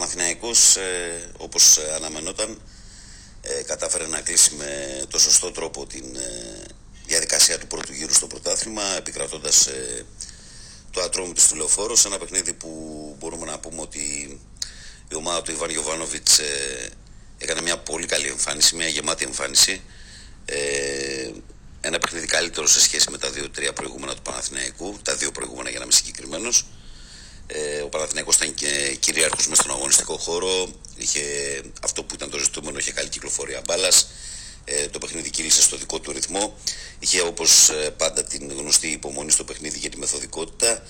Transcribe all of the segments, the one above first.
Παναθηναϊκός, ε, όπως αναμενόταν, ε, κατάφερε να κλείσει με το σωστό τρόπο την ε, διαδικασία του πρώτου γύρου στο πρωτάθλημα, επικρατώντας ε, το ατρόμητο του λεωφόρο σε ένα παιχνίδι που μπορούμε να πούμε ότι η ομάδα του Ιβάν Γιωβάνοβιτς ε, έκανε μια πολύ καλή εμφάνιση, μια γεμάτη εμφάνιση. Ε, ένα παιχνίδι καλύτερο σε σχέση με τα δύο-τρία προηγούμενα του Παναθηναϊκού, τα δύο προηγούμενα για να είμαι συγκεκριμένος. Ε, ο Παναθηναϊκός ήταν και κυρίαρχος μέσα στον αγωνιστικό χώρο, είχε αυτό που ήταν το ζητούμενο, είχε καλή κυκλοφορία μπάλας. Ε, το παιχνίδι κύλησε στο δικό του ρυθμό. Είχε όπως ε, πάντα την γνωστή υπομονή στο παιχνίδι για τη μεθοδικότητα.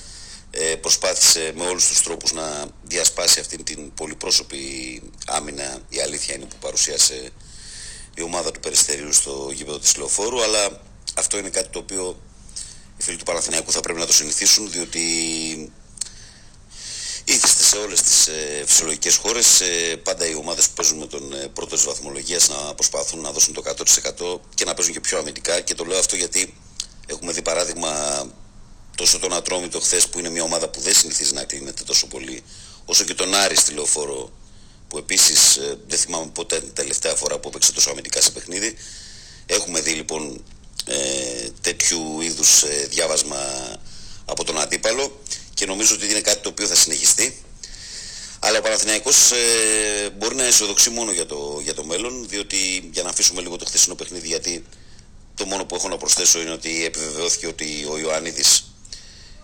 Ε, προσπάθησε με όλους τους τρόπους να διασπάσει αυτή την πολυπρόσωπη άμυνα. Η αλήθεια είναι που παρουσίασε η ομάδα του Περιστερίου στο γήπεδο της Λεωφόρου, αλλά αυτό είναι κάτι το οποίο οι φίλοι του Παναθηναϊκού θα πρέπει να το συνηθίσουν, διότι ήθιστε σε όλες τις ε, φυσιολογικές χώρες. Ε, πάντα οι ομάδες που παίζουν με τον ε, πρώτο της βαθμολογίας να προσπαθούν να δώσουν το 100% και να παίζουν και πιο αμυντικά. Και το λέω αυτό γιατί έχουμε δει παράδειγμα τόσο τον Ατρόμητο χθες που είναι μια ομάδα που δεν συνηθίζει να κλείνεται τόσο πολύ όσο και τον Άρη στη Λεωφόρο που επίσης ε, δεν θυμάμαι ποτέ την τελευταία φορά που έπαιξε τόσο αμυντικά σε παιχνίδι. Έχουμε δει λοιπόν ε, τέτοιου είδους ε, διάβασμα από τον αντίπαλο και νομίζω ότι είναι κάτι το οποίο θα συνεχιστεί. Αλλά ο Παναθηναϊκός ε, μπορεί να αισιοδοξεί μόνο για το, για το μέλλον, διότι για να αφήσουμε λίγο το χθεσινό παιχνίδι, γιατί το μόνο που έχω να προσθέσω είναι ότι επιβεβαιώθηκε ότι ο Ιωάννιδης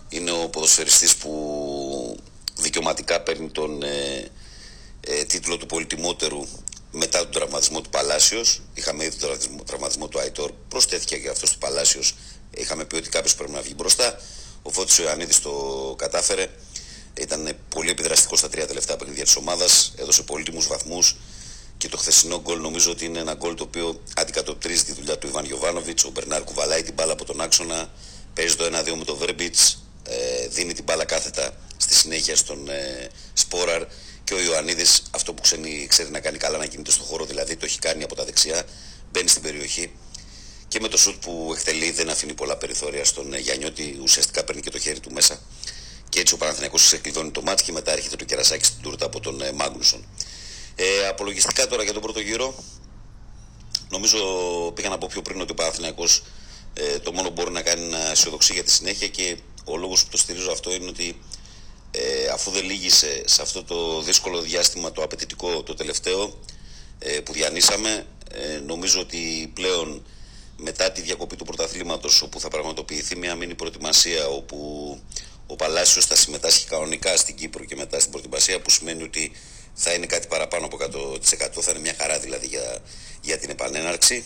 είναι ο ποδοσφαιριστής που δικαιωματικά παίρνει τον ε, ε, τίτλο του πολυτιμότερου μετά τον τραυματισμό του Παλάσιος. Είχαμε ήδη τον τραυματισμό του Αϊτόρ, προσθέθηκε και αυτός του Παλάσιος. Είχαμε πει ότι κάποιος πρέπει να βγει μπροστά. Ο Φώτης ο Ιωαννίδης το κατάφερε. Ήταν πολύ επιδραστικό στα τρία τελευταία παιχνίδια της ομάδας. Έδωσε πολύτιμους βαθμούς. Και το χθεσινό γκολ νομίζω ότι είναι ένα γκολ το οποίο αντικατοπτρίζει τη δουλειά του Ιβάν Γιοβάνοβιτ. Ο Μπερνάρ κουβαλάει την μπάλα από τον άξονα. Παίζει το 1-2 με τον Βέρμπιτς. Ε, δίνει την μπάλα κάθετα στη συνέχεια στον ε, Σπόραρ. Και ο Ιωαννίδης αυτό που ξέρει, ξέρει να κάνει καλά να κινείται στον χώρο, δηλαδή το έχει κάνει από τα δεξιά. Μπαίνει στην περιοχή και με το σουτ που εκτελεί δεν αφήνει πολλά περιθώρια στον ε, Γιάννη ουσιαστικά παίρνει και το χέρι του μέσα και έτσι ο Παναθηναϊκός ξεκλειδώνει το μάτς και μετά έρχεται το κερασάκι στην τούρτα από τον ε, Μάγνουσον. Ε, απολογιστικά τώρα για τον πρώτο γύρο, νομίζω πήγα να πω πιο πριν ότι ο Παναθηναϊκός ε, το μόνο που μπορεί να κάνει να αισιοδοξεί για τη συνέχεια και ο λόγος που το στηρίζω αυτό είναι ότι ε, αφού δεν λύγησε σε αυτό το δύσκολο διάστημα το απαιτητικό το τελευταίο ε, που διανύσαμε, ε, νομίζω ότι πλέον μετά τη διακοπή του πρωταθλήματος όπου θα πραγματοποιηθεί μια μήνυ προετοιμασία όπου ο Παλάσιος θα συμμετάσχει κανονικά στην Κύπρο και μετά στην προετοιμασία που σημαίνει ότι θα είναι κάτι παραπάνω από 100% θα είναι μια χαρά δηλαδή για, για την επανέναρξη.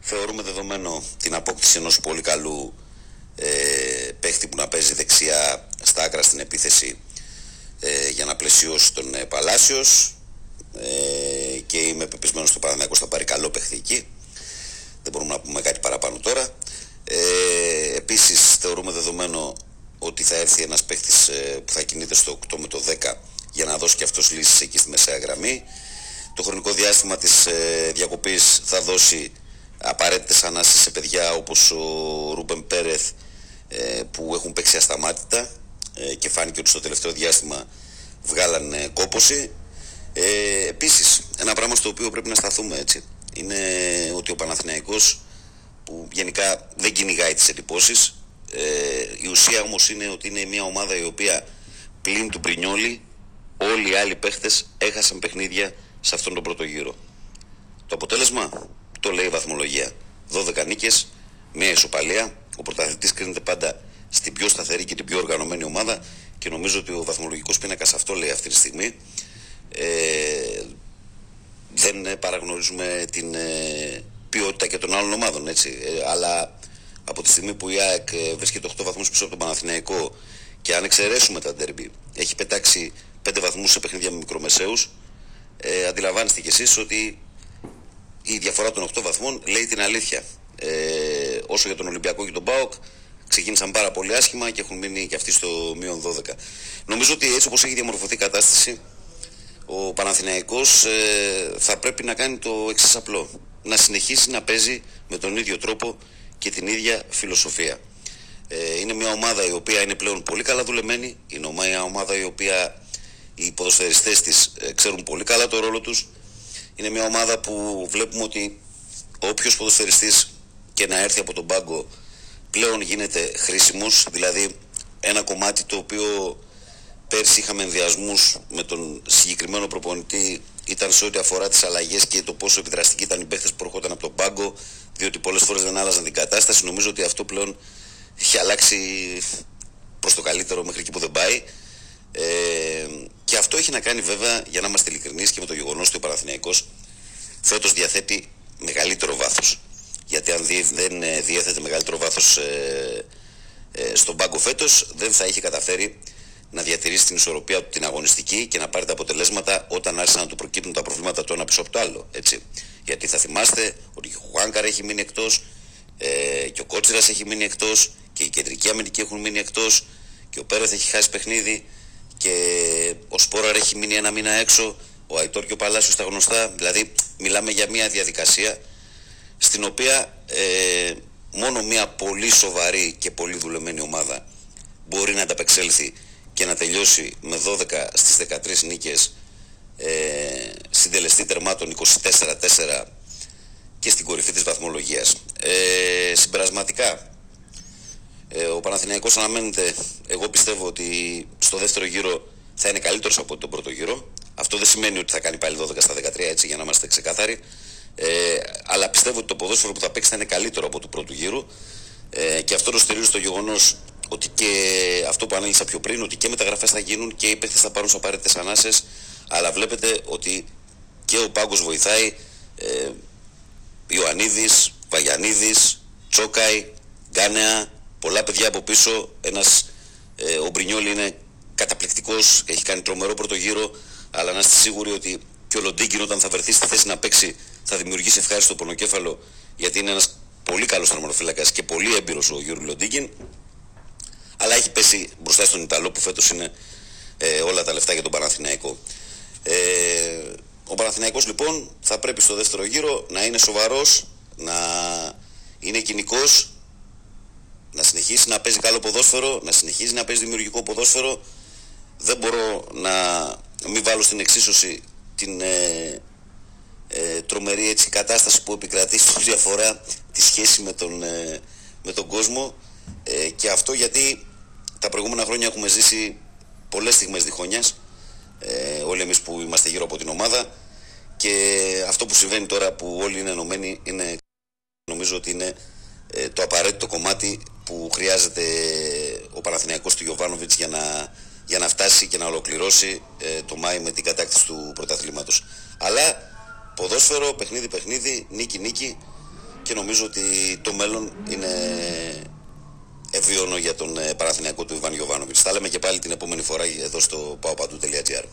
Θεωρούμε δεδομένο την απόκτηση ενός πολύ καλού ε, παίχτη που να παίζει δεξιά στα άκρα στην επίθεση ε, για να πλαισιώσει τον ε, Παλάσιος. Ε, και είμαι πεπισμένος στο Παναθηναϊκός θα πάρει καλό παίχτη εκεί. Δεν μπορούμε να πούμε κάτι παραπάνω τώρα. Ε, επίσης θεωρούμε δεδομένο ότι θα έρθει ένας παίχτης ε, που θα κινείται στο 8 με το 10 για να δώσει και αυτός λύσεις εκεί στη μεσαία γραμμή. Το χρονικό διάστημα της ε, διακοπής θα δώσει απαραίτητες ανάσεις σε παιδιά όπως ο Ρούμπεν Πέρεθ ε, που έχουν παίξει ασταμάτητα ε, και φάνηκε ότι στο τελευταίο διάστημα βγάλανε κόποση. Ε, επίσης, ένα πράγμα στο οποίο πρέπει να σταθούμε έτσι είναι ότι ο Παναθηναϊκός που γενικά δεν κυνηγάει τις εντυπώσεις ε, η ουσία όμως είναι ότι είναι μια ομάδα η οποία πλην του Πρινιόλη όλοι οι άλλοι παίχτες έχασαν παιχνίδια σε αυτόν τον πρώτο γύρο. Το αποτέλεσμα το λέει η βαθμολογία. 12 νίκες, μια ισοπαλία. Ο πρωταθλητής κρίνεται πάντα στην πιο σταθερή και την πιο οργανωμένη ομάδα και νομίζω ότι ο βαθμολογικός πίνακας αυτό λέει αυτή τη στιγμή. Ε, δεν ε, παραγνωρίζουμε την ε, ποιότητα και των άλλων ομάδων. Έτσι. Ε, αλλά από τη στιγμή που η ΑΕΚ βρίσκεται 8 βαθμούς πίσω από τον Παναθηναϊκό και αν εξαιρέσουμε τα ντέρμπι, έχει πετάξει 5 βαθμούς σε παιχνίδια με μικρομεσαίους, ε, αντιλαμβάνεστε κι εσείς ότι η διαφορά των 8 βαθμών λέει την αλήθεια. Ε, όσο για τον Ολυμπιακό και τον ΠΑΟΚ, ξεκίνησαν πάρα πολύ άσχημα και έχουν μείνει και αυτοί στο μείον 12. Νομίζω ότι έτσι όπως έχει διαμορφωθεί η κατάσταση, ο Παναθηναϊκός ε, θα πρέπει να κάνει το εξής απλό. Να συνεχίσει να παίζει με τον ίδιο τρόπο και την ίδια φιλοσοφία. Ε, είναι μια ομάδα η οποία είναι πλέον πολύ καλά δουλεμένη. Είναι μια ομάδα η οποία οι ποδοσφαιριστές της ε, ξέρουν πολύ καλά το ρόλο τους. Είναι μια ομάδα που βλέπουμε ότι όποιος ποδοσφαιριστής και να έρθει από τον πάγκο πλέον γίνεται χρήσιμος, δηλαδή ένα κομμάτι το οποίο πέρσι είχαμε ενδιασμούς με τον συγκεκριμένο προπονητή ήταν σε ό,τι αφορά τις αλλαγές και το πόσο επιδραστικοί ήταν οι παίχτες που έρχονταν από τον πάγκο διότι πολλές φορές δεν άλλαζαν την κατάσταση. Νομίζω ότι αυτό πλέον έχει αλλάξει προς το καλύτερο μέχρι εκεί που δεν πάει. Ε, και αυτό έχει να κάνει βέβαια, για να είμαστε ειλικρινείς, και με το γεγονός ότι ο Παναθηναϊκός φέτος διαθέτει μεγαλύτερο βάθος. Γιατί αν δεν ε, διέθετε μεγαλύτερο βάθος ε, ε, στον πάγκο φέτος, δεν θα είχε καταφέρει να διατηρήσει την ισορροπία του την αγωνιστική και να πάρει τα αποτελέσματα όταν άρχισαν να του προκύπτουν τα προβλήματα το ένα πίσω από το άλλο. Έτσι. Γιατί θα θυμάστε ότι ο Χουάνκαρ έχει μείνει εκτός ε, και ο Κότσιρας έχει μείνει εκτός και οι κεντρικοί αμυντικοί έχουν μείνει εκτός και ο Πέρεθ έχει χάσει παιχνίδι και ο Σπόραρ έχει μείνει ένα μήνα έξω, ο Αϊτόρ και ο Παλάσιος στα γνωστά. Δηλαδή, μιλάμε για μια διαδικασία στην οποία ε, μόνο μια πολύ σοβαρή και πολύ δουλεμένη ομάδα μπορεί να ανταπεξέλθει και να τελειώσει με 12 στις 13 νίκες ε, συντελεστή τερμάτων 24-4 και στην κορυφή της βαθμολογίας. Ε, συμπερασματικά, ε, ο Παναθηναϊκός αναμένεται, εγώ πιστεύω ότι στο δεύτερο γύρο θα είναι καλύτερος από τον πρώτο γύρο. Αυτό δεν σημαίνει ότι θα κάνει πάλι 12 στα 13 έτσι για να είμαστε ξεκάθαροι. Ε, αλλά πιστεύω ότι το ποδόσφαιρο που θα παίξει θα είναι καλύτερο από του πρώτου γύρου. Ε, και αυτό το στηρίζει στο γεγονός ότι και αυτό που ανέλησα πιο πριν, ότι και μεταγραφές θα γίνουν και οι παίχτες θα πάρουν τι απαραίτητες ανάσες, αλλά βλέπετε ότι και ο Πάγκος βοηθάει, ε, Ιωαννίδης, Βαγιανίδης, Τσόκαη, Γκάνεα, πολλά παιδιά από πίσω, ένας, ε, ο Μπρινιόλ είναι καταπληκτικός, έχει κάνει τρομερό πρώτο γύρο, αλλά να είστε σίγουροι ότι και ο Λοντίγκιν όταν θα βρεθεί στη θέση να παίξει θα δημιουργήσει ευχάριστο πονοκέφαλο γιατί είναι ένας πολύ καλός θερμονοφύλακας και πολύ έμπειρος ο Γιώργο Λοντίγκιν αλλά έχει πέσει μπροστά στον Ιταλό που φέτος είναι ε, όλα τα λεφτά για τον Παναθηναϊκό. Ε, ο Παναθηναϊκός λοιπόν θα πρέπει στο δεύτερο γύρο να είναι σοβαρός, να είναι κοινικός, να συνεχίσει να παίζει καλό ποδόσφαιρο, να συνεχίζει να παίζει δημιουργικό ποδόσφαιρο. Δεν μπορώ να μην βάλω στην εξίσωση την ε, ε, τρομερή έτσι, κατάσταση που επικρατεί στο διαφορά τη σχέση με τον, ε, με τον κόσμο ε, και αυτό γιατί τα προηγούμενα χρόνια έχουμε ζήσει πολλές στιγμές διχόνιας ε, όλοι εμείς που είμαστε γύρω από την ομάδα και αυτό που συμβαίνει τώρα που όλοι είναι ενωμένοι είναι, νομίζω ότι είναι ε, το απαραίτητο κομμάτι που χρειάζεται ο Παναθηναϊκός του Γιωβάνοβιτς για να, για να φτάσει και να ολοκληρώσει ε, το Μάη με την κατάκτηση του πρωταθλήματος. Αλλά ποδόσφαιρο, παιχνίδι, παιχνίδι, νίκη, νίκη και νομίζω ότι το μέλλον είναι ευίωνο για τον ε, Παναθηναϊκό του Ιβάν Γιωβάνοβιτς. Θα λέμε και πάλι την επόμενη φορά εδώ στο paopadu.gr.